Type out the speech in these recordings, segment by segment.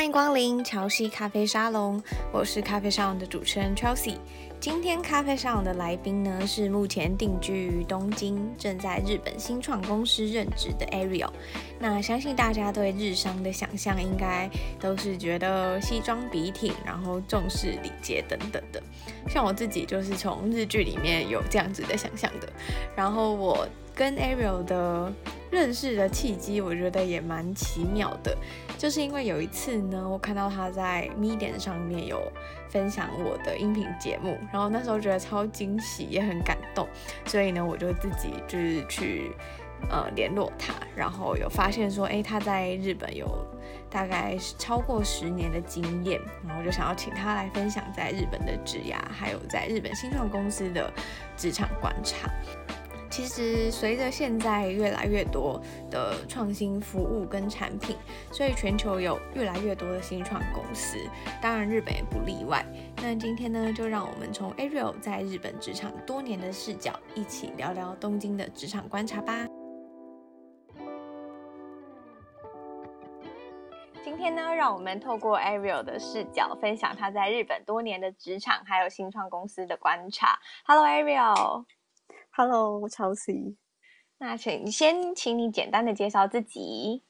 欢迎光临乔西咖啡沙龙，我是咖啡沙龙的主持人 Chelsea。今天咖啡沙龙的来宾呢，是目前定居于东京，正在日本新创公司任职的 Ariel。那相信大家对日商的想象，应该都是觉得西装笔挺，然后重视礼节等等的。像我自己就是从日剧里面有这样子的想象的。然后我跟 Ariel 的认识的契机，我觉得也蛮奇妙的。就是因为有一次呢，我看到他在 Medium 上面有分享我的音频节目，然后那时候觉得超惊喜，也很感动，所以呢，我就自己就是去呃联络他，然后有发现说，诶，他在日本有大概超过十年的经验，然后就想要请他来分享在日本的职涯，还有在日本新创公司的职场观察。其实，随着现在越来越多的创新服务跟产品，所以全球有越来越多的新创公司，当然日本也不例外。那今天呢，就让我们从 Ariel 在日本职场多年的视角，一起聊聊东京的职场观察吧。今天呢，让我们透过 Ariel 的视角，分享他在日本多年的职场还有新创公司的观察。Hello，Ariel。Hello，我 Chelsea。那请先请你简单的介绍自己。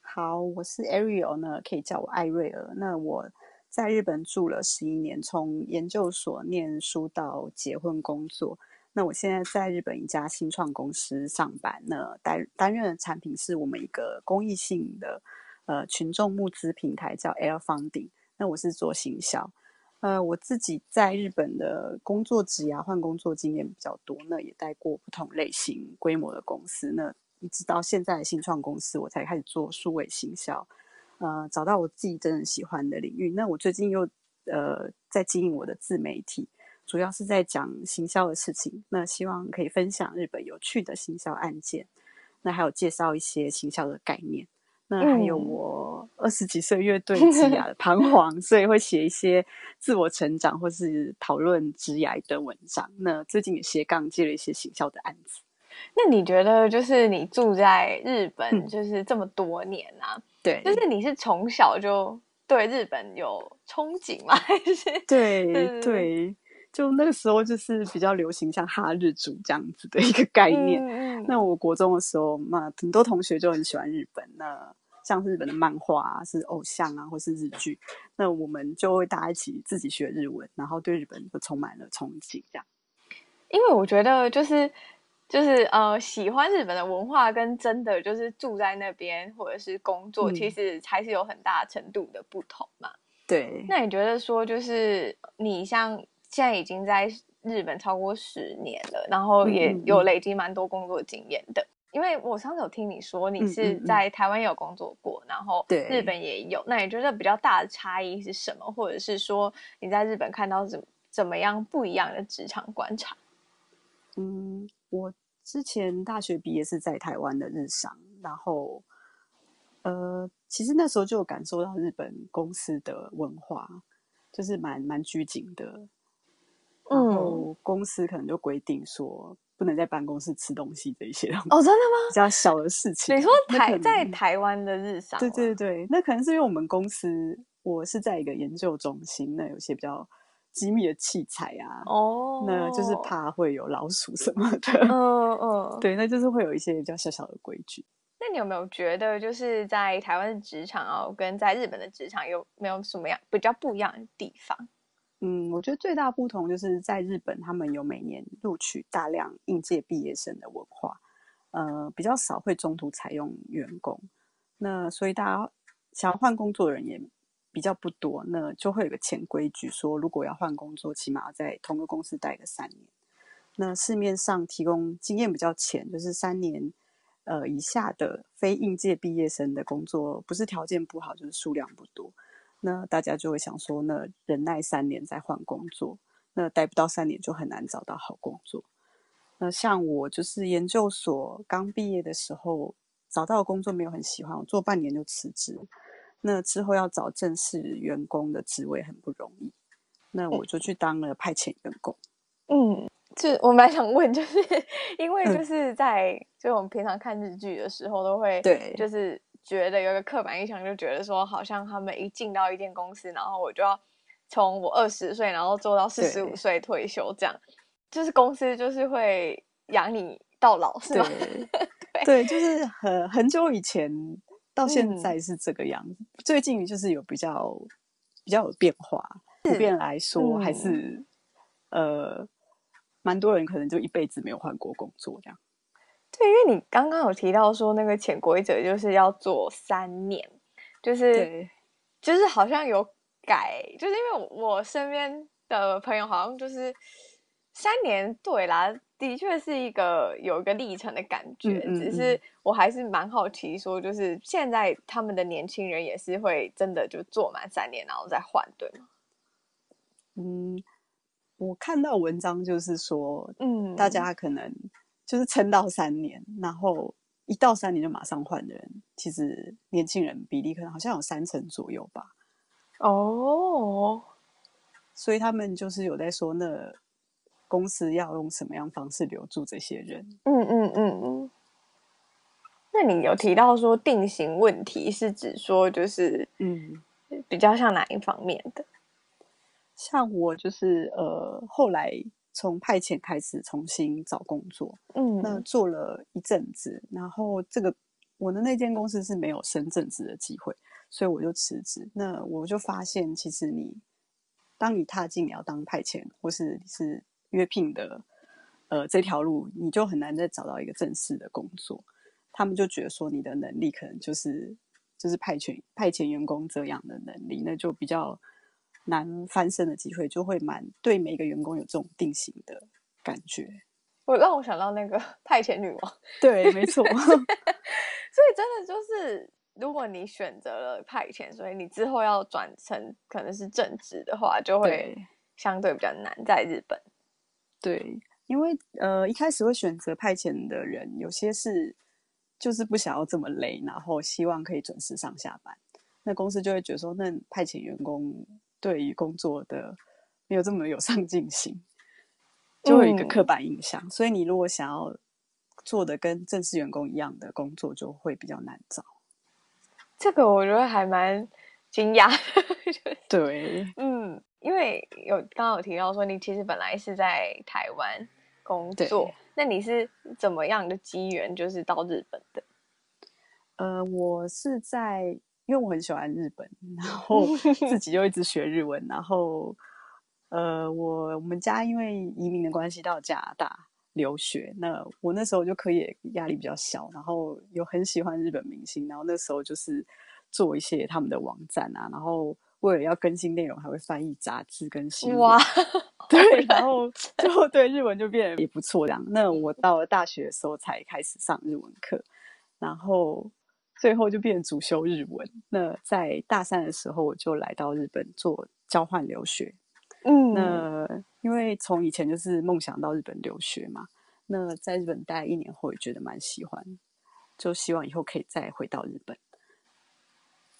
好，我是 Ariel 呢，可以叫我艾瑞尔。那我在日本住了十一年，从研究所念书到结婚工作。那我现在在日本一家新创公司上班那，担担任的产品是我们一个公益性的呃群众募资平台，叫 Air Funding。那我是做行销。呃，我自己在日本的工作职涯换工作经验比较多，那也带过不同类型规模的公司。那一直到现在的新创公司，我才开始做数位行销，呃，找到我自己真的喜欢的领域。那我最近又呃在经营我的自媒体，主要是在讲行销的事情。那希望可以分享日本有趣的行销案件，那还有介绍一些行销的概念。那还有我二十几岁乐队职涯的 彷徨，所以会写一些自我成长或是讨论职涯的文章。那最近也斜杠接了一些行销的案子。那你觉得，就是你住在日本，就是这么多年啊？对，就是你是从小就对日本有憧憬吗？还是对对，对，就那个时候就是比较流行像哈日族这样子的一个概念。嗯、那我国中的时候，嘛很多同学就很喜欢日本那。像日本的漫画啊，是偶像啊，或是日剧，那我们就会大家一起自己学日文，然后对日本就充满了憧憬。这样，因为我觉得就是就是呃，喜欢日本的文化跟真的就是住在那边或者是工作，嗯、其实还是有很大程度的不同嘛。对，那你觉得说，就是你像现在已经在日本超过十年了，然后也有累积蛮多工作经验的。嗯嗯因为我上次有听你说你是在台湾也有工作过，嗯嗯嗯，然后日本也有，那你觉得比较大的差异是什么？或者是说你在日本看到怎怎么样不一样的职场观察？嗯，我之前大学毕业是在台湾的日商，然后呃，其实那时候就有感受到日本公司的文化就是蛮蛮拘谨的，然后公司可能就规定说。不能在办公室吃东西这一些哦，真的吗？比较小的事情。你说台在台湾的日常？对对对，那可能是因为我们公司，我是在一个研究中心，那有些比较机密的器材啊，哦，那就是怕会有老鼠什么的，嗯嗯，嗯对，那就是会有一些比较小小的规矩。那你有没有觉得，就是在台湾的职场哦，跟在日本的职场有没有什么样比较不一样的地方？嗯，我觉得最大不同就是在日本，他们有每年录取大量应届毕业生的文化，呃，比较少会中途采用员工。那所以大家想要换工作的人也比较不多，那就会有个潜规矩说，如果要换工作，起码要在同个公司待个三年。那市面上提供经验比较浅，就是三年呃以下的非应届毕业生的工作，不是条件不好，就是数量不多。那大家就会想说，那忍耐三年再换工作，那待不到三年就很难找到好工作。那像我就是研究所刚毕业的时候，找到的工作没有很喜欢，我做半年就辞职。那之后要找正式员工的职位很不容易，那我就去当了派遣员工。嗯，就我蛮想问，就是 因为就是在、嗯、就我们平常看日剧的时候，都会对，就是。觉得有一个刻板印象，就觉得说好像他们一进到一间公司，然后我就要从我二十岁，然后做到四十五岁退休，这样，就是公司就是会养你到老，是吗？对，对，就是很很久以前到现在是这个样子，嗯、最近就是有比较比较有变化，普遍来说、嗯、还是呃，蛮多人可能就一辈子没有换过工作这样。对，因为你刚刚有提到说那个潜规则就是要做三年，就是就是好像有改，就是因为我身边的朋友好像就是三年，对啦，的确是一个有一个历程的感觉，嗯嗯嗯，只是我还是蛮好奇，说就是现在他们的年轻人也是会真的就做满三年然后再换，对吗？嗯，我看到文章就是说，嗯，大家可能。就是撑到三年，然后一到三年就马上换的人，其实年轻人比例可能好像有三成左右吧。哦，所以他们就是有在说，那公司要用什么样方式留住这些人？嗯嗯嗯嗯。那你有提到说定型问题，是指说就是嗯，比较像哪一方面的？像我就是呃，后来。从派遣开始重新找工作，嗯，那做了一阵子，然后这个我的那间公司是没有升正职的机会，所以我就辞职。那我就发现，其实你当你踏进你要当派遣或是是约聘的呃这条路，你就很难再找到一个正式的工作。他们就觉得说你的能力可能就是就是派遣派遣员工这样的能力，那就比较。难翻身的机会就会蛮对每个员工有这种定型的感觉，我让我想到那个 派遣女王，对，没错。所以真的就是，如果你选择了派遣，所以你之后要转成可能是正职的话，就会相对比较难在日本。对，因为呃一开始会选择派遣的人，有些是就是不想要这么累，然后希望可以准时上下班，那公司就会觉得说，那派遣员工。对于工作的没有这么有上进心，就会有一个刻板印象。嗯、所以你如果想要做的跟正式员工一样的工作，就会比较难找。这个我觉得还蛮惊讶的。对，嗯，因为有刚刚有提到说，你其实本来是在台湾工作，那你是怎么样的机缘，就是到日本的？呃，我是在。因为我很喜欢日本，然后 自己就一直学日文，然后呃，我我们家因为移民的关系到加拿大留学，那我那时候就可以压力比较小，然后有很喜欢日本明星，然后那时候就是做一些他们的网站啊，然后为了要更新内容，还会翻译杂志跟新闻，哇，对，然后就对日文就变得也不错这样。那我到了大学的时候才开始上日文课，然后。最后就变主修日文。那在大三的时候，我就来到日本做交换留学。嗯，那因为从以前就是梦想到日本留学嘛。那在日本待一年后，也觉得蛮喜欢，就希望以后可以再回到日本。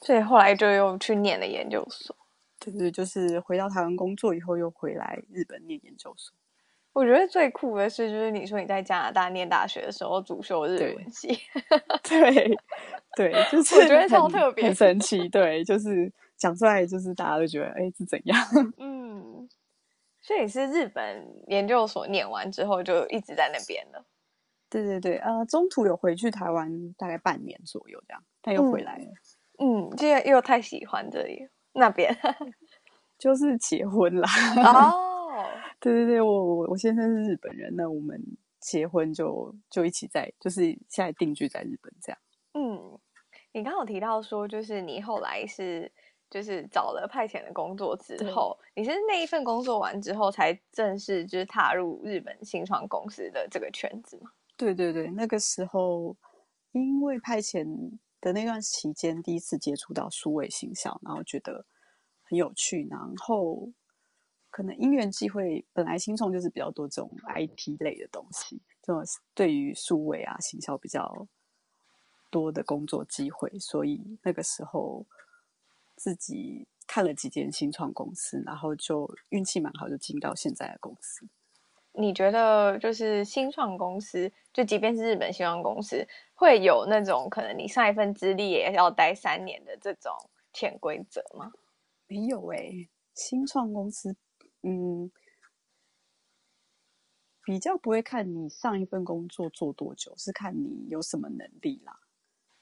所以后来就又去念了研究所。对对，就是回到台湾工作以后，又回来日本念研究所。我觉得最酷的是，就是你说你在加拿大念大学的时候主修日文系，对对，对，就是 我觉得超特别，很神奇。对，就是讲出来，就是大家都觉得，哎，是怎样？嗯，所以是日本研究所念完之后就一直在那边了。对对对，呃，中途有回去台湾大概半年左右这样，他又回来了。嗯，这、嗯、又太喜欢这里那边，就是结婚啦。哦。对对对，我我我先生是日本人，那我们结婚就就一起在，就是现在定居在日本这样。嗯，你刚刚有提到说，就是你后来是就是找了派遣的工作之后，你是那一份工作完之后才正式就是踏入日本新创公司的这个圈子吗？对对对，那个时候因为派遣的那段期间，第一次接触到数位行销，然后觉得很有趣，然后。可能因缘际会，本来新创就是比较多这种 IT 类的东西，这种对于数位啊、行销比较多的工作机会，所以那个时候自己看了几间新创公司，然后就运气蛮好，就进到现在的公司。你觉得就是新创公司，就即便是日本新创公司，会有那种可能你上一份资历也要待三年的这种潜规则吗？没有哎、欸，新创公司，嗯，比较不会看你上一份工作做多久，是看你有什么能力啦。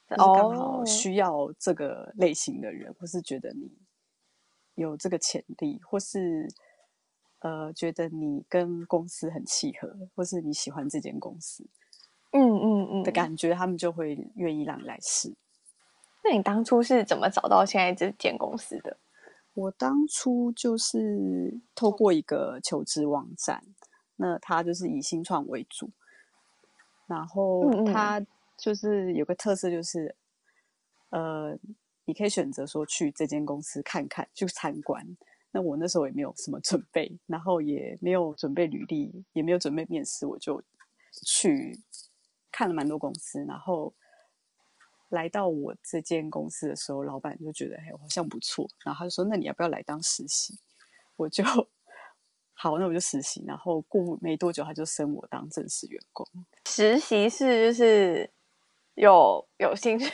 但是刚好需要这个类型的人，或是觉得你有这个潜力，或是。呃，觉得你跟公司很契合，或是你喜欢这间公司，嗯嗯嗯的感觉，他们就会愿意让你来试。那你当初是怎么找到现在这间公司的？我当初就是透过一个求职网站，那它就是以新创为主，然后它就是有个特色，就是呃，你可以选择说去这间公司看看，去参观。那我那时候也没有什么准备，然后也没有准备履历，也没有准备面试，我就去看了蛮多公司，然后来到我这间公司的时候，老板就觉得哎，好像不错，然后他就说，那你要不要来当实习？我就好，那我就实习，然后过没多久他就升我当正式员工。实习是就是有有薪水，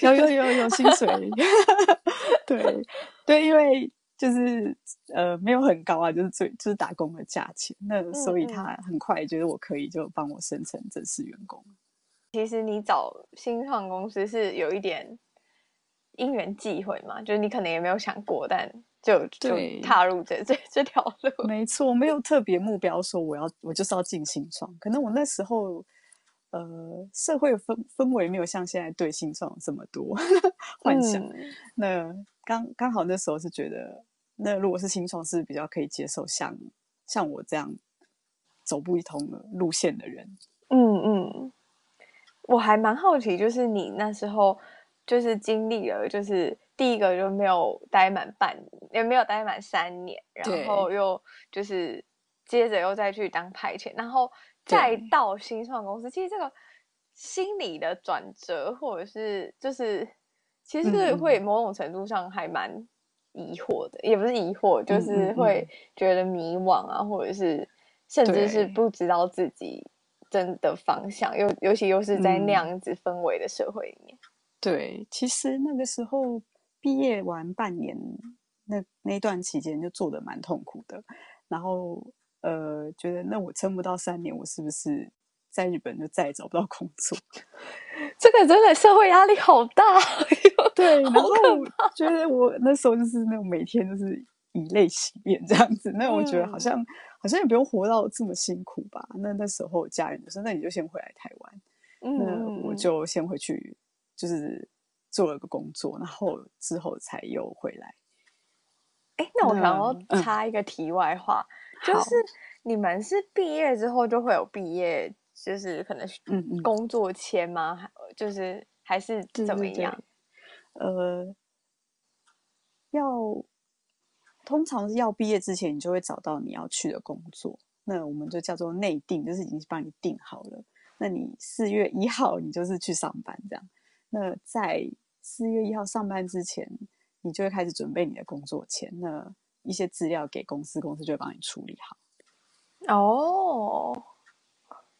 有有有有薪水，对对，因为。就是呃没有很高啊，就是最就是打工的价钱。那所以他很快觉得我可以就帮我升成正式员工。其实你找新创公司是有一点因缘际会嘛，就是你可能也没有想过，但就就踏入这这这条路。没错，没有特别目标说我要我就是要进新创。可能我那时候呃社会氛氛围没有像现在对新创这么多幻想。嗯、那刚刚好那时候是觉得。那如果是新创，是比较可以接受像像我这样走不一通的路线的人。嗯嗯，我还蛮好奇，就是你那时候就是经历了，就是第一个就没有待满半年，也没有待满三年，然后又就是接着又再去当派遣，然后再到新创公司。其实这个心理的转折，或者是就是其实是会某种程度上还蛮。疑惑的也不是疑惑，就是会觉得迷惘啊，嗯嗯嗯，或者是甚至是不知道自己真的方向，尤尤其又是在那样子氛围的社会里面。对，其实那个时候毕业完半年，那那段期间就做的蛮痛苦的，然后呃，觉得那我撑不到三年，我是不是在日本就再也找不到工作？这个真的社会压力好大。对，然后觉得我那时候就是那种每天就是以泪洗面这样子，那我觉得好像、嗯、好像也不用活到这么辛苦吧。那那时候家人就说：“那你就先回来台湾。嗯”那我就先回去，就是做了个工作，然后之后才又回来。哎，那我想要插一个题外话，嗯、就是你们是毕业之后就会有毕业，就是可能工作签吗？嗯、就是还是怎么样？对对对呃，要通常是要毕业之前，你就会找到你要去的工作。那我们就叫做内定，就是已经帮你定好了。那你四月一号，你就是去上班这样。那在四月一号上班之前，你就会开始准备你的工作签，那一些资料给公司，公司就会帮你处理好。哦，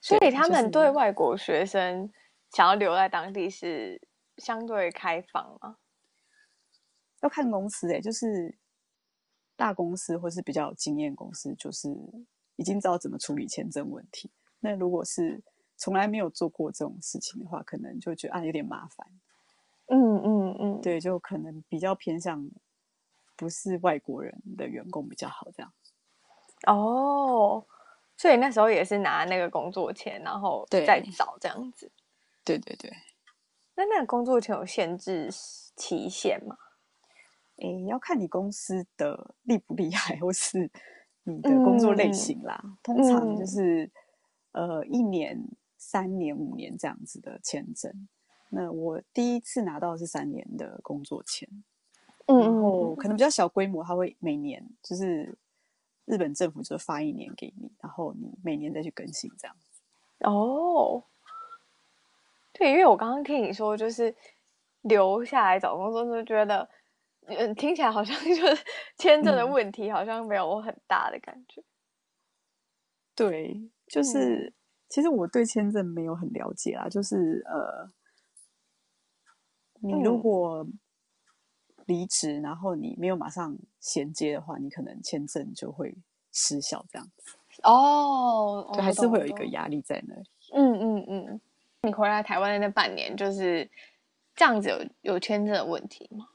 所以他们对外国学生想要留在当地是。相对开放吗？要看公司诶、欸，就是大公司或是比较有经验公司，就是已经知道怎么处理签证问题。那如果是从来没有做过这种事情的话，可能就觉得啊有点麻烦。嗯嗯嗯，对，就可能比较偏向不是外国人的员工比较好这样。哦，所以那时候也是拿那个工作签，然后再找这样子。对对对。那那个工作签有限制期限吗？诶，要看你公司的厉不厉害，或是你的工作类型啦。嗯、通常就是、嗯、呃一年、三年、五年这样子的签证。那我第一次拿到的是三年的工作签，嗯，然后可能比较小规模，他会每年就是日本政府就发一年给你，然后你每年再去更新这样子。哦。对，因为我刚刚听你说，就是留下来找工作，就觉得，嗯，听起来好像 就是签证的问题好像没有很大的感觉。对，就是、嗯、其实我对签证没有很了解啦，就是呃，你如果离职，然后你没有马上衔接的话，你可能签证就会失效，这样子。哦，就还是会有一个压力在那里。嗯嗯嗯，你回来台湾的那半年，就是这样子有有签证的问题吗？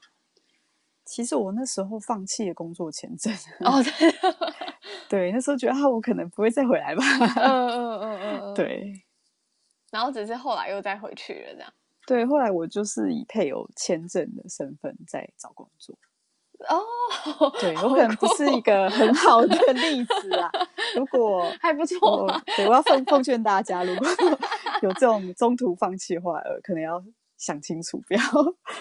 其实我那时候放弃了工作签证。哦，对，对，那时候觉得啊，我可能不会再回来吧。嗯嗯嗯嗯，对。然后只是后来又再回去了，这样。对，后来我就是以配偶签证的身份在找工作。哦，对，我可能不是一个很好的例子啊。如果还不错，啊，对，我要奉奉劝大家，如果有这种中途放弃的话，呃，可能要想清楚，不要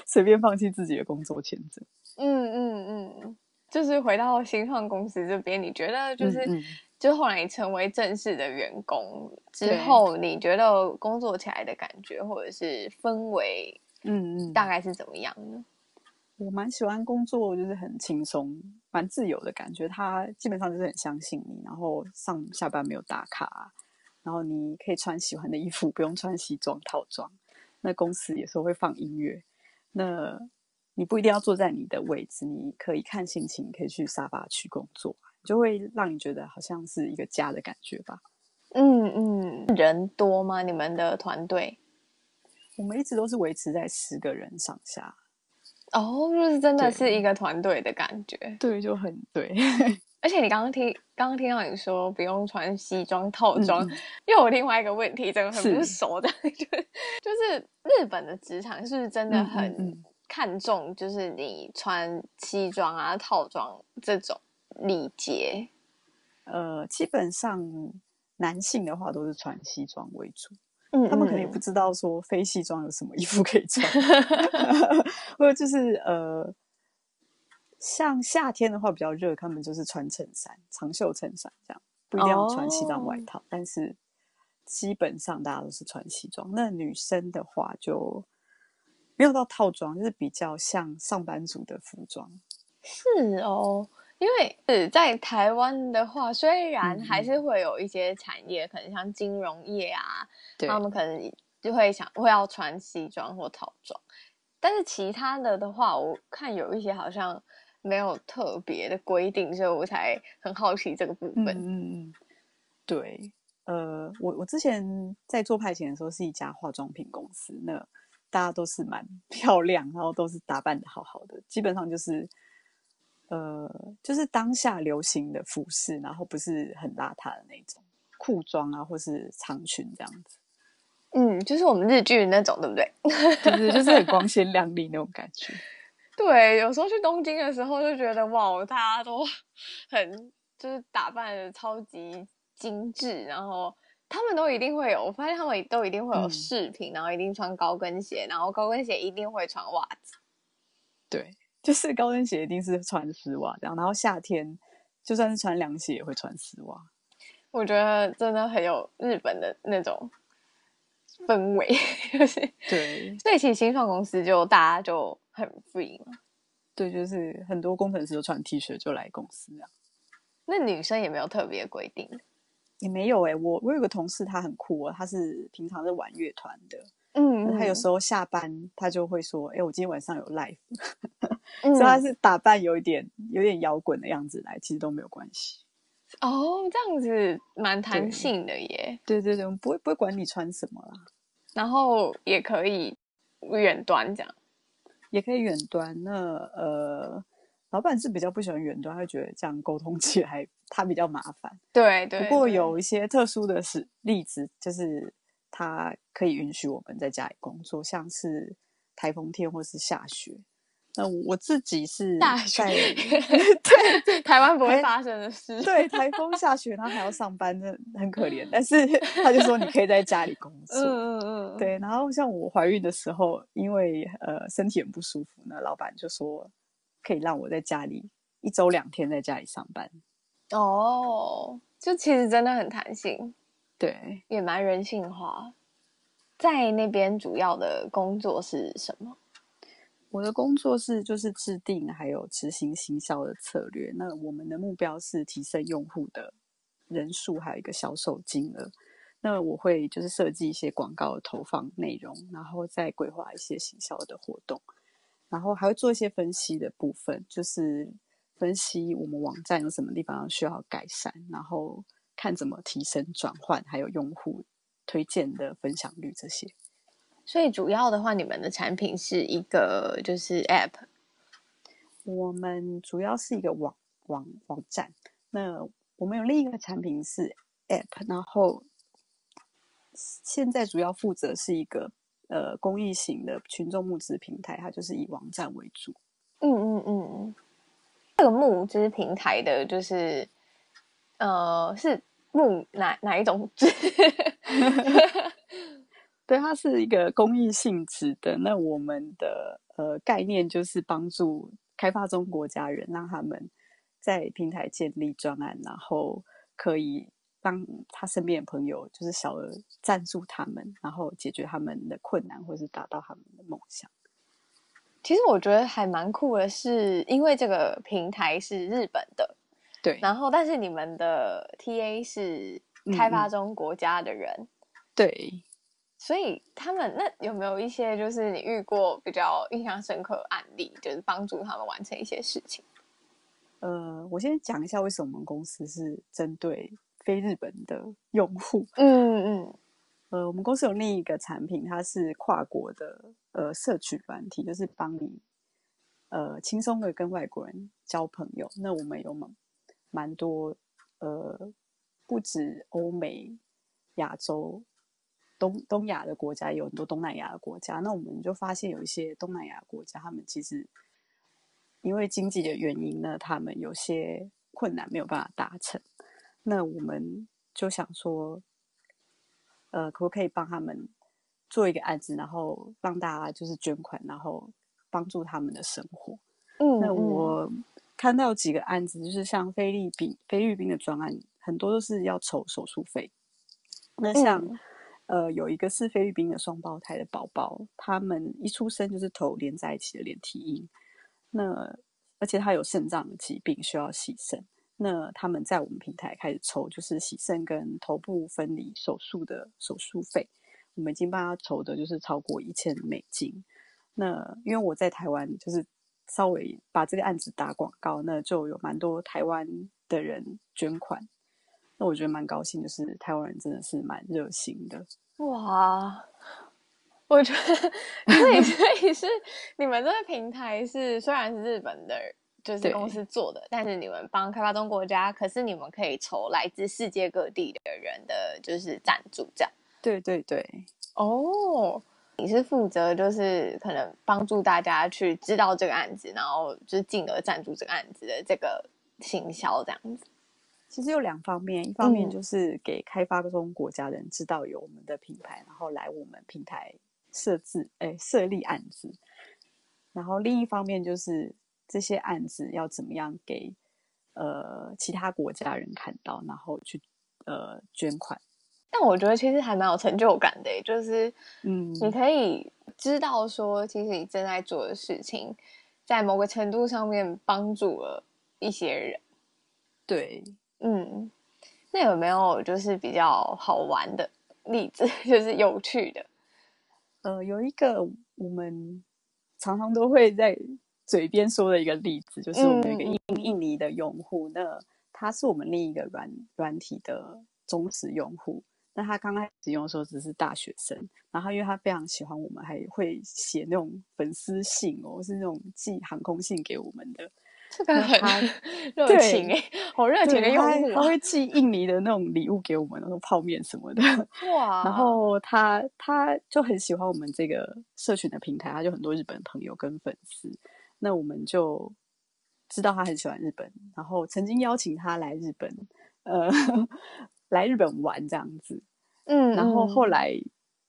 随便放弃自己的工作签证。嗯嗯嗯，就是回到新创公司这边，你觉得就是，嗯嗯就后来你成为正式的员工之后，你觉得工作起来的感觉或者是氛围，嗯嗯，大概是怎么样呢？我蛮喜欢工作，就是很轻松、蛮自由的感觉。他基本上就是很相信你，然后上下班没有打卡，然后你可以穿喜欢的衣服，不用穿西装套装。那公司有时候会放音乐，那你不一定要坐在你的位置，你可以看心情，可以去沙发去工作，就会让你觉得好像是一个家的感觉吧。嗯嗯，人多吗？你们的团队？我们一直都是维持在十个人上下。哦，就是真的是一个团队的感觉，对，就很对。而且你刚刚听，刚刚听到你说不用穿西装套装，嗯、又有另外一个问题，真的很不熟的，就就是日本的职场是不是真的很看重，就是你穿西装啊、套装这种礼节？呃，基本上男性的话都是穿西装为主。嗯，他们可能也不知道说非西装有什么衣服可以穿，或者就是呃，像夏天的话比较热，他们就是穿衬衫、长袖衬衫这样，不一定要穿西装外套。哦、但是基本上大家都是穿西装。那女生的话就没有到套装，就是比较像上班族的服装。是哦。因为是在台湾的话，虽然还是会有一些产业，嗯、可能像金融业啊，他们可能就会想会要穿西装或套装，但是其他的的话，我看有一些好像没有特别的规定，所以我才很好奇这个部分。嗯嗯，对，呃，我我之前在做派遣的时候是一家化妆品公司，那大家都是蛮 漂亮，然后都是打扮的好好的，基本上就是。呃，就是当下流行的服饰，然后不是很邋遢的那种裤装啊，或是长裙这样子。嗯，就是我们日剧那种，对不对？就是就是很光鲜亮丽那种感觉。对，有时候去东京的时候就觉得哇，大家都很就是打扮的超级精致，然后他们都一定会有，我发现他们都一定会有饰品，嗯、然后一定穿高跟鞋，然后高跟鞋一定会穿袜子。对。就是高跟鞋一定是穿丝袜这样，然后夏天就算是穿凉鞋也会穿丝袜。我觉得真的很有日本的那种氛围，就 是对。所以其实新创公司就大家就很 free 嘛。对，就是很多工程师都穿 T 恤就来公司这样。那女生也没有特别规定？也没有哎、欸，我我有个同事他很酷哦，他是平常是玩乐团的。嗯，他有时候下班他就会说：“哎、欸，我今天晚上有 live。”所以他是打扮有一点有点摇滚的样子来，其实都没有关系。哦，这样子蛮弹性的耶。对对对，我们不会不会管你穿什么啦。然后也可以远端这样，也可以远端。那呃，老板是比较不喜欢远端，他会觉得这样沟通起来他比较麻烦。对对。不过有一些特殊的是例子，就是。他可以允许我们在家里工作，像是台风天或是下雪。那我自己是在大雪，对，台湾不会发生的事。对，台风 下雪，他还要上班，真的很可怜。但是他就说你可以在家里工作。嗯嗯嗯。对，然后像我怀孕的时候，因为呃身体很不舒服，那老板就说可以让我在家里一周两天在家里上班。哦，就其实真的很弹性。对，也蛮人性化。在那边主要的工作是什么？我的工作是就是制定还有执行行销的策略。那我们的目标是提升用户的人数，还有一个销售金额。那我会就是设计一些广告的投放内容，然后再规划一些行销的活动，然后还会做一些分析的部分，就是分析我们网站有什么地方需要改善，然后看怎么提升转换，还有用户推荐的分享率这些。所以主要的话，你们的产品是一个就是 App。我们主要是一个网网网站。那我们有另一个产品是 App，然后现在主要负责是一个呃公益型的群众募资平台，它就是以网站为主。嗯嗯嗯，这个募资平台的就是呃是募哪哪一种资？对，它是一个公益性质的。那我们的呃概念就是帮助开发中国家人，让他们在平台建立专案，然后可以帮他身边的朋友，就是小额赞助他们，然后解决他们的困难，或是达到他们的梦想。其实我觉得还蛮酷的是，因为这个平台是日本的，对，然后但是你们的 TA 是开发中国家的人，嗯、对。所以他们那有没有一些就是你遇过比较印象深刻的案例，就是帮助他们完成一些事情？呃，我先讲一下为什么我们公司是针对非日本的用户。嗯嗯。呃，我们公司有另一个产品，它是跨国的呃社群软体，就是帮你呃轻松的跟外国人交朋友。那我们有蛮蛮多呃不止欧美、亚洲。东东亚的国家有很多东南亚的国家，那我们就发现有一些东南亚国家，他们其实因为经济的原因呢，他们有些困难没有办法达成。那我们就想说，呃，可不可以帮他们做一个案子，然后让大家就是捐款，然后帮助他们的生活。嗯，那我看到几个案子，就是像菲律宾菲律宾的专案，很多都是要筹手术费。那像。嗯呃，有一个是菲律宾的双胞胎的宝宝，他们一出生就是头连在一起的连体婴。那而且他有肾脏的疾病，需要洗肾。那他们在我们平台开始筹，就是洗肾跟头部分离手术的手术费。我们已经帮他筹的，就是超过一千美金。那因为我在台湾，就是稍微把这个案子打广告，那就有蛮多台湾的人捐款。那我觉得蛮高兴，就是台湾人真的是蛮热心的。哇，我觉得 所以所以是你们这个平台是虽然是日本的，就是公司做的，但是你们帮开发中国家，可是你们可以筹来自世界各地的人的，就是赞助这样。对对对。哦，你是负责就是可能帮助大家去知道这个案子，然后就是进而赞助这个案子的这个行销这样子。其实有两方面，一方面就是给开发中国家人知道有我们的品牌，嗯、然后来我们平台设置，哎，设立案子。然后另一方面就是这些案子要怎么样给呃其他国家人看到，然后去呃捐款。但我觉得其实还蛮有成就感的，就是嗯，你可以知道说，其实你正在做的事情，在某个程度上面帮助了一些人。对。嗯，那有没有就是比较好玩的例子，就是有趣的？呃，有一个我们常常都会在嘴边说的一个例子，就是我们有一个印印尼的用户，嗯、那他是我们另一个软软体的忠实用户。那他刚开始用的时候只是大学生，然后因为他非常喜欢我们，还会写那种粉丝信哦，是那种寄航空信给我们的。这个很 热情哎，好热情的用户，他会寄印尼的那种礼物给我们，那种泡面什么的。哇！然后他他就很喜欢我们这个社群的平台，他就很多日本朋友跟粉丝。那我们就知道他很喜欢日本，然后曾经邀请他来日本，呃，来日本玩这样子。嗯，然后后来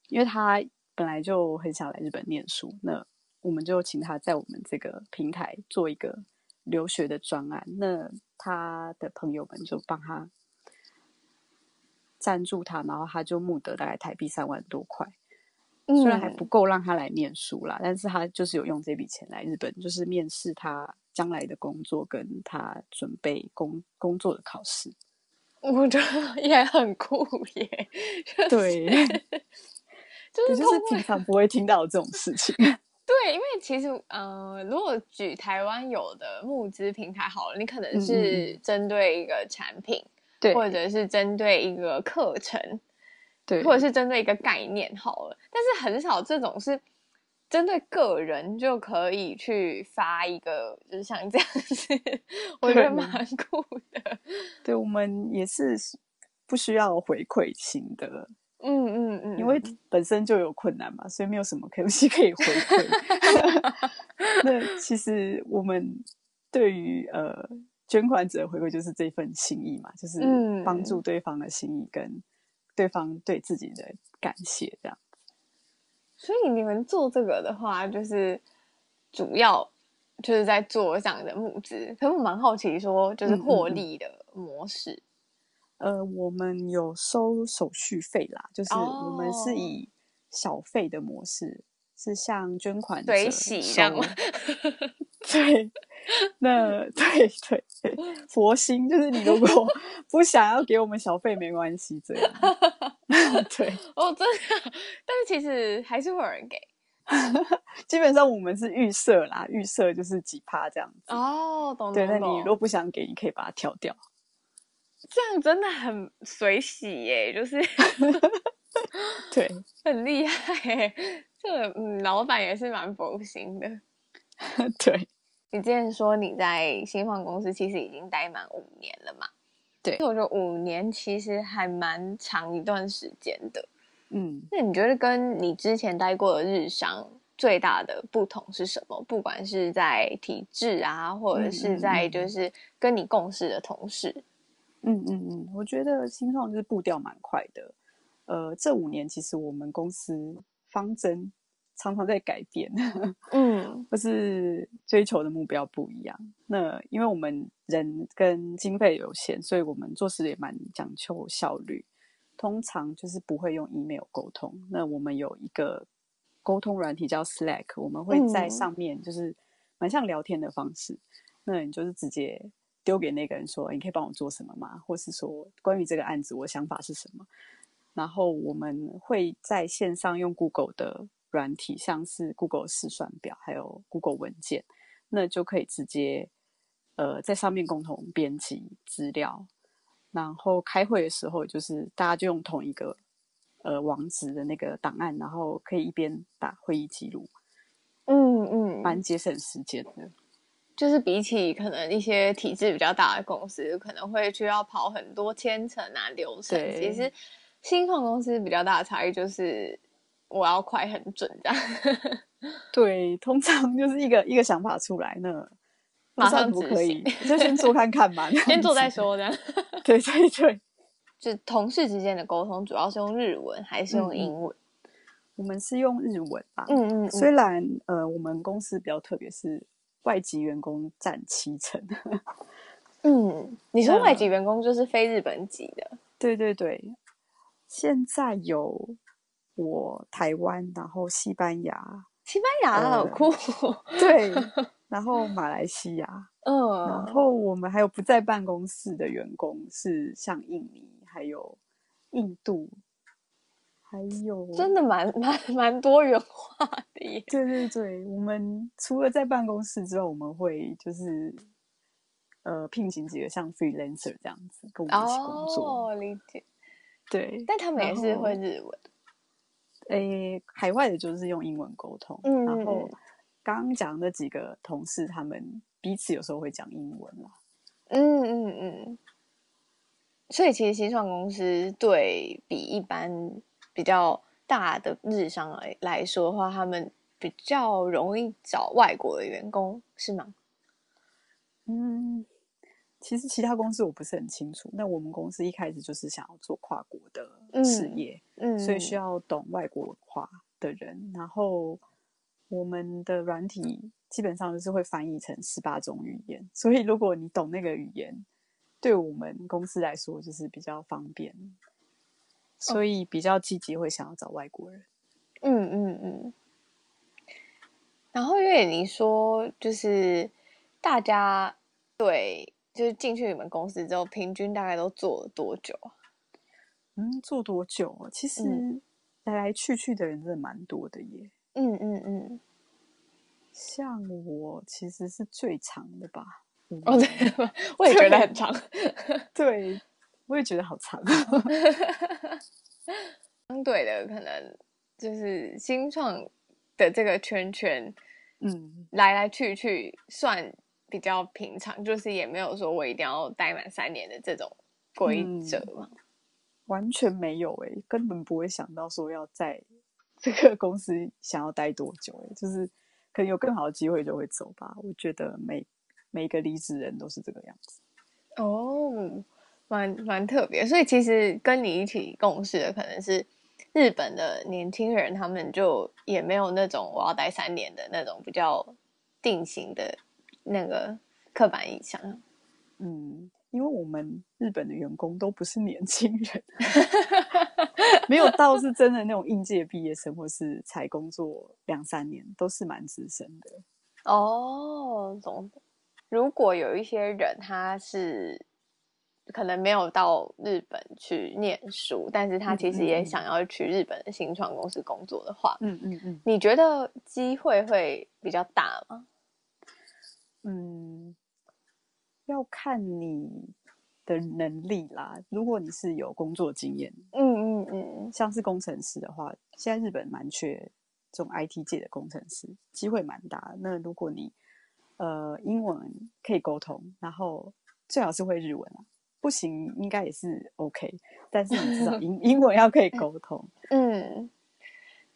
因为他本来就很想来日本念书，那我们就请他在我们这个平台做一个。留学的专案，那他的朋友们就帮他赞助他，然后他就募得大概台币三万多块，虽然还不够让他来念书啦，嗯、但是他就是有用这笔钱来日本，就是面试他将来的工作，跟他准备工工作的考试。我觉得也很酷耶。就是、对，就是就是平常不会听到这种事情。对，因为其实，呃，如果举台湾有的募资平台好了，你可能是针对一个产品，对、嗯，或者是针对一个课程，对，或者是针对一个概念好了，但是很少这种是针对个人就可以去发一个，就是像这样子，我觉得蛮酷的。对，我们也是不需要回馈型的。嗯嗯嗯，因为本身就有困难嘛，所以没有什么东西可以回馈。那其实我们对于呃捐款者回馈就是这份心意嘛，就是帮助对方的心意跟对方对自己的感谢这样。所以你们做这个的话，就是主要就是在做这样的募资。可是我蛮好奇说，就是获利的模式。嗯嗯呃，我们有收手续费啦，就是我们是以小费的模式，oh. 是像捐款随喜这样吗？对，那对对对，佛心就是你如果 不想要给我们小费没关系，这样。对，哦，真的，但是其实还是会有人给。基本上我们是预设啦，预设就是几趴这样子。哦，懂懂。对，那你如果不想给，你可以把它挑掉。这样真的很水洗耶，就是对，很厉害。这个嗯，老板也是蛮佛心的。对，你之前说你在新创公司其实已经待满五年了嘛？对，我觉得五年其实还蛮长一段时间的。嗯，那你觉得跟你之前待过的日商最大的不同是什么？不管是在体制啊，或者是在就是跟你共事的同事。嗯嗯嗯，我觉得新创就是步调蛮快的。呃，这五年其实我们公司方针常常在改变，嗯，或是追求的目标不一样。那因为我们人跟经费有限，所以我们做事也蛮讲求效率。通常就是不会用 email 沟通。那我们有一个沟通软体叫 Slack，我们会在上面就是蛮像聊天的方式。嗯、那你就是直接。丢给那个人说：“你可以帮我做什么吗？”或是说：“关于这个案子，我想法是什么？”然后我们会在线上用 Google 的软体，像是 Google 试算表，还有 Google 文件，那就可以直接呃在上面共同编辑资料。然后开会的时候，就是大家就用同一个呃网址的那个档案，然后可以一边打会议记录。嗯嗯，蛮节省时间的。就是比起可能一些体制比较大的公司，可能会需要跑很多千层啊流程。其实新创公司比较大的差异就是我要快很准这样。对，通常就是一个一个想法出来，那马上不可以，就先做看看嘛，先做再说这样。对对对，就同事之间的沟通主要是用日文还是用英文？嗯、我们是用日文吧。嗯，嗯嗯，虽然呃，我们公司比较特别是。外籍员工占七成。嗯，你说外籍员工就是非日本籍的？对对对，现在有我台湾，然后西班牙，西班牙好酷。呃，对，然后马来西亚，嗯，然后我们还有不在办公室的员工，是像印尼，还有印度。还有，真的蛮蛮蛮多元化的耶。对对对，我们除了在办公室之后，我们会就是呃聘请几个像 freelancer 这样子跟我们一起工作。哦，理解。对，但他们也是会日文。诶，海外的就是用英文沟通。嗯，然后刚刚讲的几个同事，他们彼此有时候会讲英文啦。嗯嗯嗯。所以其实新创公司对比一般。比较大的日商来来说的话，他们比较容易找外国的员工，是吗？嗯，其实其他公司我不是很清楚。那我们公司一开始就是想要做跨国的事业，嗯，嗯，所以需要懂外国文化的人。然后我们的软体基本上就是会翻译成十八种语言，所以如果你懂那个语言，对我们公司来说就是比较方便。所以比较积极，会想要找外国人。嗯嗯嗯。然后因为你说，就是大家对就是进去你们公司之后，平均大概都做了多久啊？嗯，做多久啊？其实来来去去的人真的蛮多的耶。嗯嗯嗯，像我其实是最长的吧。哦，对，我也觉得很长。对，我也觉得好长。相对的，可能就是新创的这个圈圈，嗯，来来去去算比较平常，就是也没有说我一定要待满三年的这种规则嘛。嗯，完全没有诶，根本不会想到说要在 这个公司想要待多久诶，就是可能有更好的机会就会走吧。我觉得每每个离职人都是这个样子。哦，蛮蛮特别，所以其实跟你一起共事的可能是。日本的年轻人，他们就也没有那种我要待三年的那种比较定型的那个刻板印象。嗯，因为我们日本的员工都不是年轻人，没有到是真的那种应届毕业生，或是才工作两三年，都是蛮资深的。哦，懂。如果有一些人，他是。可能没有到日本去念书，但是他其实也想要去日本的新创公司工作的话，嗯嗯嗯，你觉得机会会比较大吗？嗯，要看你的能力啦。如果你是有工作经验，嗯嗯嗯，像是工程师的话，现在日本蛮缺这种 IT 界的工程师，机会蛮大。那如果你呃英文可以沟通，然后最好是会日文啊。不行，应该也是 OK，但是你至少 英英文要可以沟通。嗯，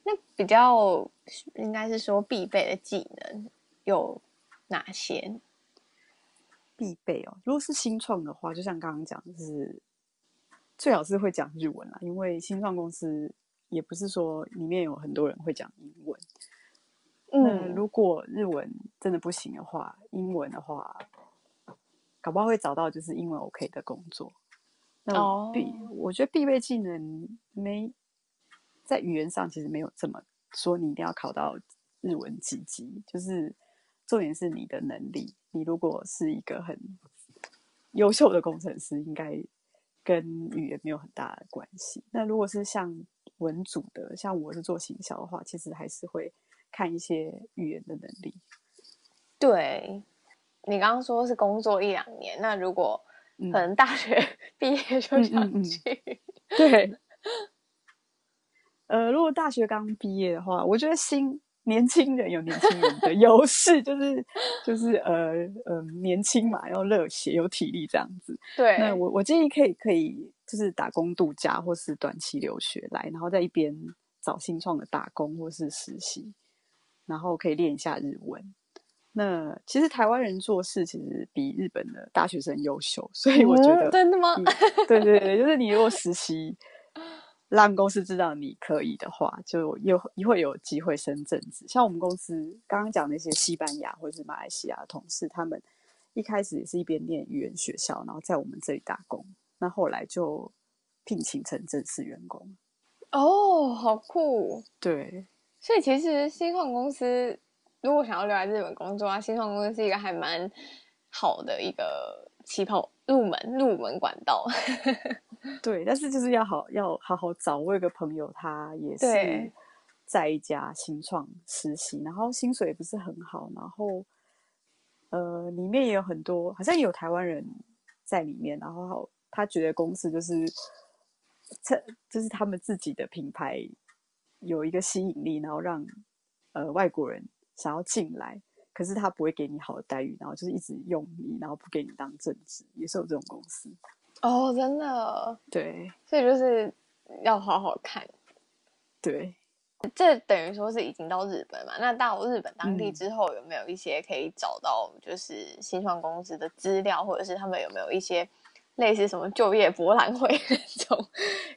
那比较应该是说必备的技能有哪些？必备哦，如果是新创的话，就像刚刚讲，就是最好是会讲日文啦，因为新创公司也不是说里面有很多人会讲英文。嗯，如果日文真的不行的话，英文的话。搞不好会找到就是英文 OK 的工作。那必，oh. 我觉得必备技能没在语言上其实没有这么说，你一定要考到日文几级。就是重点是你的能力。你如果是一个很优秀的工程师，应该跟语言没有很大的关系。那如果是像文组的，像我是做行销的话，其实还是会看一些语言的能力。对。你刚刚说是工作一两年，那如果可能大学 毕业就想去，嗯嗯嗯嗯、对，呃，如果大学刚毕业的话，我觉得新年轻人有年轻人的优势，就是就是呃呃年轻嘛，要热血有体力这样子。对，那我我建议可以可以就是打工度假或是短期留学来，然后在一边找新创的打工或是实习，然后可以练一下日文。那其实台湾人做事其实比日本的大学生优秀，所以我觉得、嗯、真的吗？对对对，就是你如果实习让公司知道你可以的话，就又会有机会升正职。像我们公司刚刚讲那些西班牙或者是马来西亚的同事，他们一开始也是一边念语言学校，然后在我们这里打工，那后来就聘请成正式员工。哦，好酷！对，所以其实新创公司。如果想要留在日本工作啊，新创公司是一个还蛮好的一个起跑入门入门管道。对，但是就是要好要好好找。我有个朋友，他也是在一家新创实习，然后薪水也不是很好，然后呃，里面也有很多，好像也有台湾人在里面，然后他觉得公司就是这就是他们自己的品牌有一个吸引力，然后让呃外国人。想要进来，可是他不会给你好的待遇，然后就是一直用你，然后不给你当正职，也是有这种公司。哦，真的？对，所以就是要好好看。对，这等于说是已经到日本嘛？那到日本当地之后，有没有一些可以找到就是新创公司的资料，或者是他们有没有一些类似什么就业博览会那种，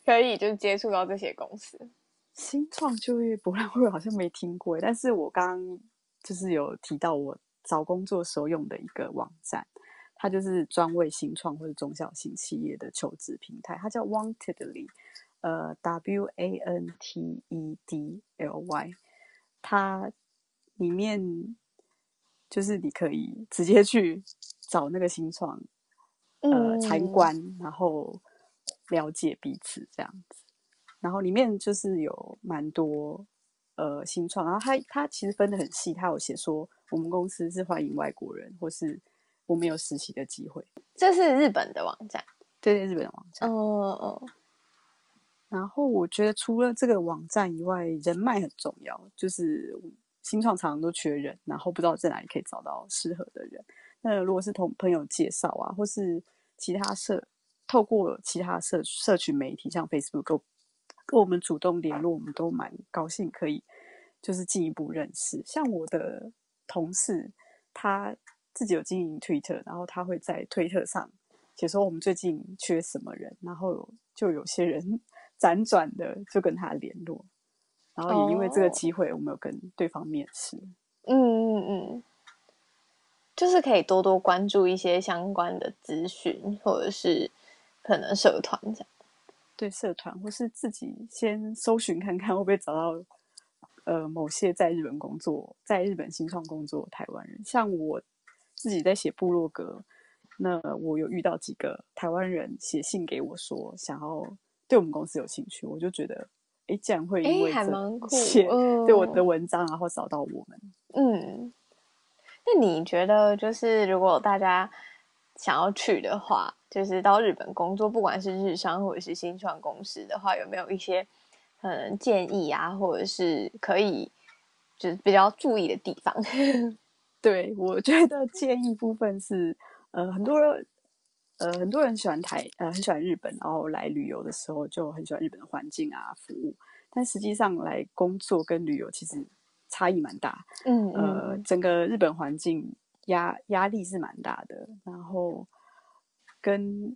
可以就接触到这些公司？新创就业博览会好像没听过，但是我刚刚。就是有提到我找工作时候用的一个网站，它就是专为新创或者中小型企业的求职平台，它叫 Wantedly，呃，W A N T E D L Y，它里面就是你可以直接去找那个新创，呃参观，然后了解彼此这样子。然后里面就是有蛮多呃新创，然后他他其实分的很细，他有写说我们公司是欢迎外国人，或是我们有实习的机会。这是日本的网站，对对，日本的网站。哦哦。然后我觉得除了这个网站以外，人脉很重要。就是新创常常都缺人，然后不知道在哪里可以找到适合的人。那如果是同朋友介绍啊，或是其他社透过其他社社群媒体，像 Facebook 跟跟我们主动联络，我们都蛮高兴可以就是进一步认识。像我的同事，他自己有经营 Twitter，然后他会在推特上写说我们最近缺什么人，然后就有些人。辗转的就跟他联络，然后也因为这个机会，我们有跟对方面试。嗯嗯嗯，就是可以多多关注一些相关的资讯，或者是可能社团这样。对，社团或是自己先搜寻看看，会不会找到呃某些在日本工作、在日本新创工作的台湾人。像我自己在写部落格，那我有遇到几个台湾人写信给我说想要。对我们公司有兴趣，我就觉得，哎，这样会因为还蛮酷，对我的文章，然后找到我们。嗯，那你觉得，就是如果大家想要去的话，就是到日本工作，不管是日商或者是新创公司的话，有没有一些嗯建议啊，或者是可以就是比较注意的地方？对，我觉得建议部分是，呃，很多人。呃，很多人喜欢台，呃，很喜欢日本，然后来旅游的时候就很喜欢日本的环境啊、服务。但实际上来工作跟旅游其实差异蛮大。嗯，呃，整个日本环境压压力是蛮大的。然后跟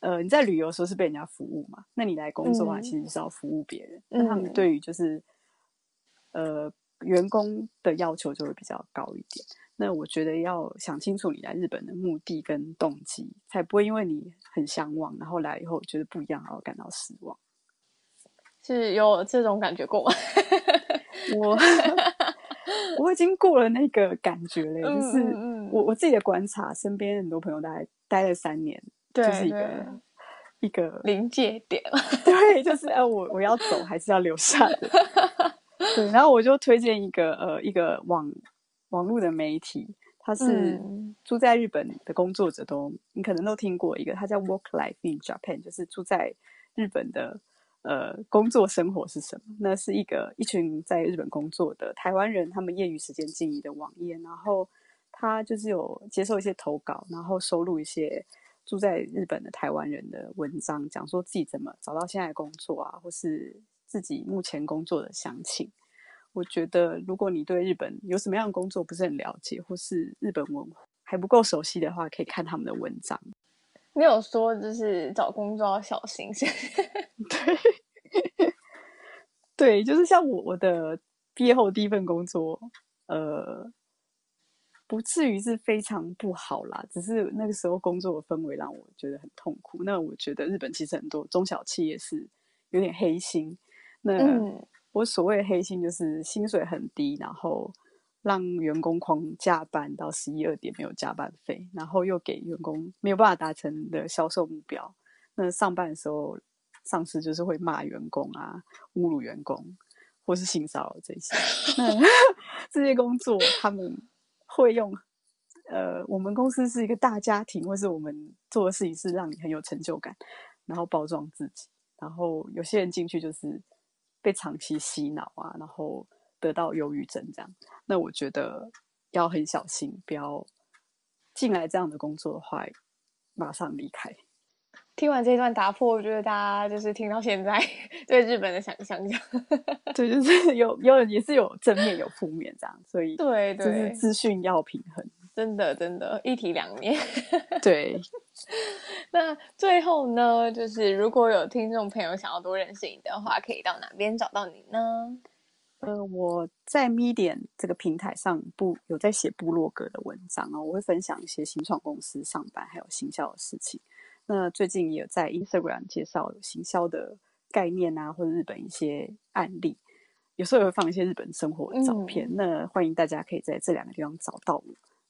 呃你在旅游的时候是被人家服务嘛，那你来工作的话其实是要服务别人。那、嗯、他们对于就是呃员工的要求就会比较高一点。那我觉得要想清楚你来日本的目的跟动机，才不会因为你很向往，然后来以后觉得不一样，然后感到失望。是有这种感觉过吗？我我已经过了那个感觉了，嗯、就是我我自己的观察，身边很多朋友大概待了三年，对就是一个一个临界点，对，就是哎，我我要走还是要留下的？对，然后我就推荐一个呃一个网。网络的媒体，他是住在日本的工作者都，嗯、你可能都听过一个，他叫 Work Life in Japan，就是住在日本的呃工作生活是什么？那是一个一群在日本工作的台湾人，他们业余时间经营的网页，然后他就是有接受一些投稿，然后收录一些住在日本的台湾人的文章，讲说自己怎么找到现在工作啊，或是自己目前工作的详情。我觉得，如果你对日本有什么样的工作不是很了解，或是日本文化还不够熟悉的话，可以看他们的文章。没有说就是找工作要小心，对，对，就是像我我的毕业后第一份工作，呃，不至于是非常不好啦，只是那个时候工作的氛围让我觉得很痛苦。那我觉得日本其实很多中小企业是有点黑心，那。嗯我所谓的黑心就是薪水很低，然后让员工狂加班到十一二点没有加班费，然后又给员工没有办法达成的销售目标。那上班的时候，上司就是会骂员工啊，侮辱员工，或是性骚扰这些。那 这些工作他们会用呃，我们公司是一个大家庭，或是我们做的事情是让你很有成就感，然后包装自己。然后有些人进去就是。被长期洗脑啊，然后得到忧郁症这样，那我觉得要很小心，不要进来这样的工作的话，马上离开。听完这一段打破，我觉得大家就是听到现在 对日本的想象，对，就是有有也是有正面有负面这样，所以对对，就是资讯要平衡，真的真的，一体两面。对。那最后呢，就是如果有听众朋友想要多认识你的话，可以到哪边找到你呢？呃，我在 Medium 这个平台上不有在写部落格的文章哦，我会分享一些新创公司上班还有行销的事情。那最近也有在 Instagram 介绍行销的概念啊，或者日本一些案例，有时候也会放一些日本生活的照片。嗯、那欢迎大家可以在这两个地方找到我。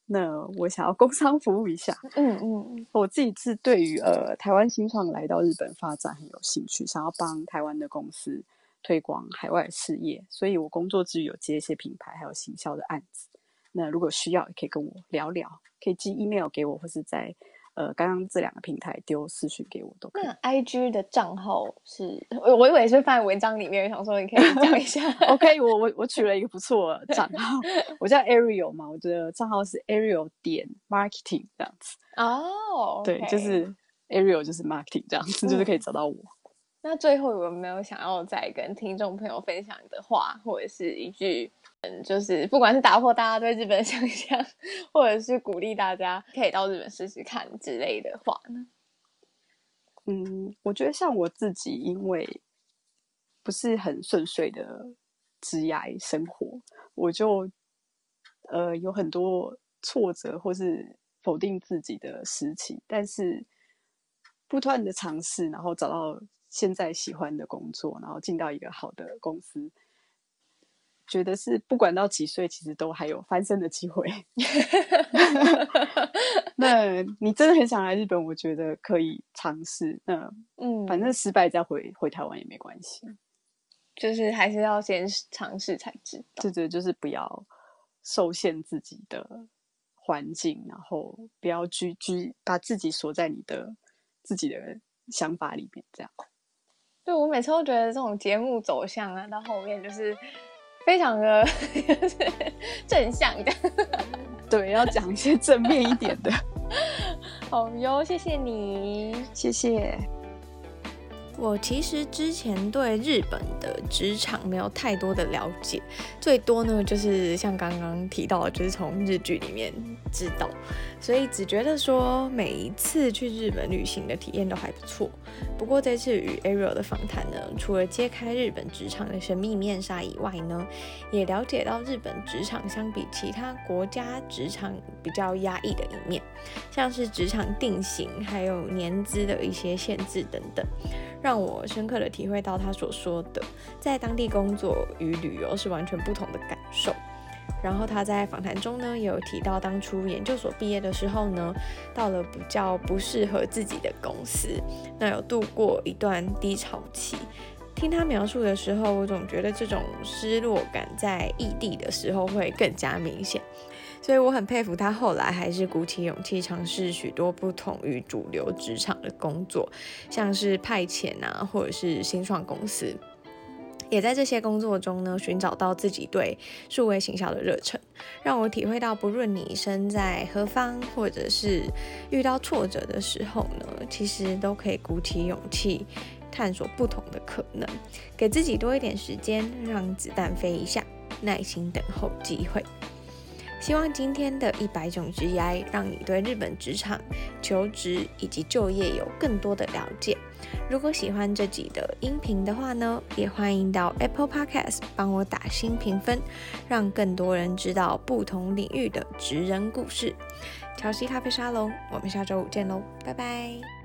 那我想要工商服务一下。嗯嗯，我自己是对于呃台湾新创来到日本发展很有兴趣，想要帮台湾的公司推广海外事业，所以我工作之余有接一些品牌还有行销的案子。那如果需要，也可以跟我聊聊，可以寄 email 给我，或是在。呃，刚刚这两个平台丢私讯给我都可以。那 I G 的账号是，我我以为是放在文章里面，想说你可以讲一下。OK，我我我取了一个不错的账号，我叫 Ariel 嘛，我的账号是 Ariel 点 Marketing 这样子。哦，对，就是 Ariel 就是 Marketing 这样子，嗯，就是可以找到我。那最后有没有想要再跟听众朋友分享的话，或者是一句？嗯，就是不管是打破大家对日本的想象，或者是鼓励大家可以到日本试试看之类的话呢？嗯，我觉得像我自己，因为不是很顺遂的职涯生活，我就呃有很多挫折或是否定自己的时期，但是不断的尝试，然后找到现在喜欢的工作，然后进到一个好的公司。觉得是不管到几岁，其实都还有翻身的机会。那你真的很想来日本，我觉得可以尝试。那嗯，反正失败再回回台湾也没关系。就是还是要先尝试才知道。对对，就是不要受限自己的环境，然后不要拘拘把自己锁在你的自己的想法里面。这样。对，我每次都觉得这种节目走向啊，到后面就是。非常的 正向的，对，要讲一些正面一点的。好哟，谢谢你，谢谢。我其实之前对日本的职场没有太多的了解，最多呢就是像刚刚提到的，就是从日剧里面知道，所以只觉得说每一次去日本旅行的体验都还不错。不过这次与 Ariel 的访谈呢，除了揭开日本职场的神秘面纱以外呢，也了解到日本职场相比其他国家职场比较压抑的一面，像是职场定型还有年资的一些限制等等。让让我深刻的体会到他所说的，在当地工作与旅游是完全不同的感受。然后他在访谈中呢，也有提到当初研究所毕业的时候呢，到了比较不适合自己的公司，那有度过一段低潮期。听他描述的时候，我总觉得这种失落感在异地的时候会更加明显。所以我很佩服他，后来还是鼓起勇气尝试许多不同于主流职场的工作，像是派遣啊，或者是新创公司，也在这些工作中呢，寻找到自己对数位行销的热忱，让我体会到，不论你身在何方，或者是遇到挫折的时候呢，其实都可以鼓起勇气，探索不同的可能，给自己多一点时间，让子弹飞一下，耐心等候机会。希望今天的一百种职涯，让你对日本职场、求职以及就业有更多的了解。如果喜欢这集的音频的话呢，也欢迎到 Apple Podcast 帮我打新评分，让更多人知道不同领域的职人故事。乔西咖啡沙龙，我们下周五见喽，拜拜。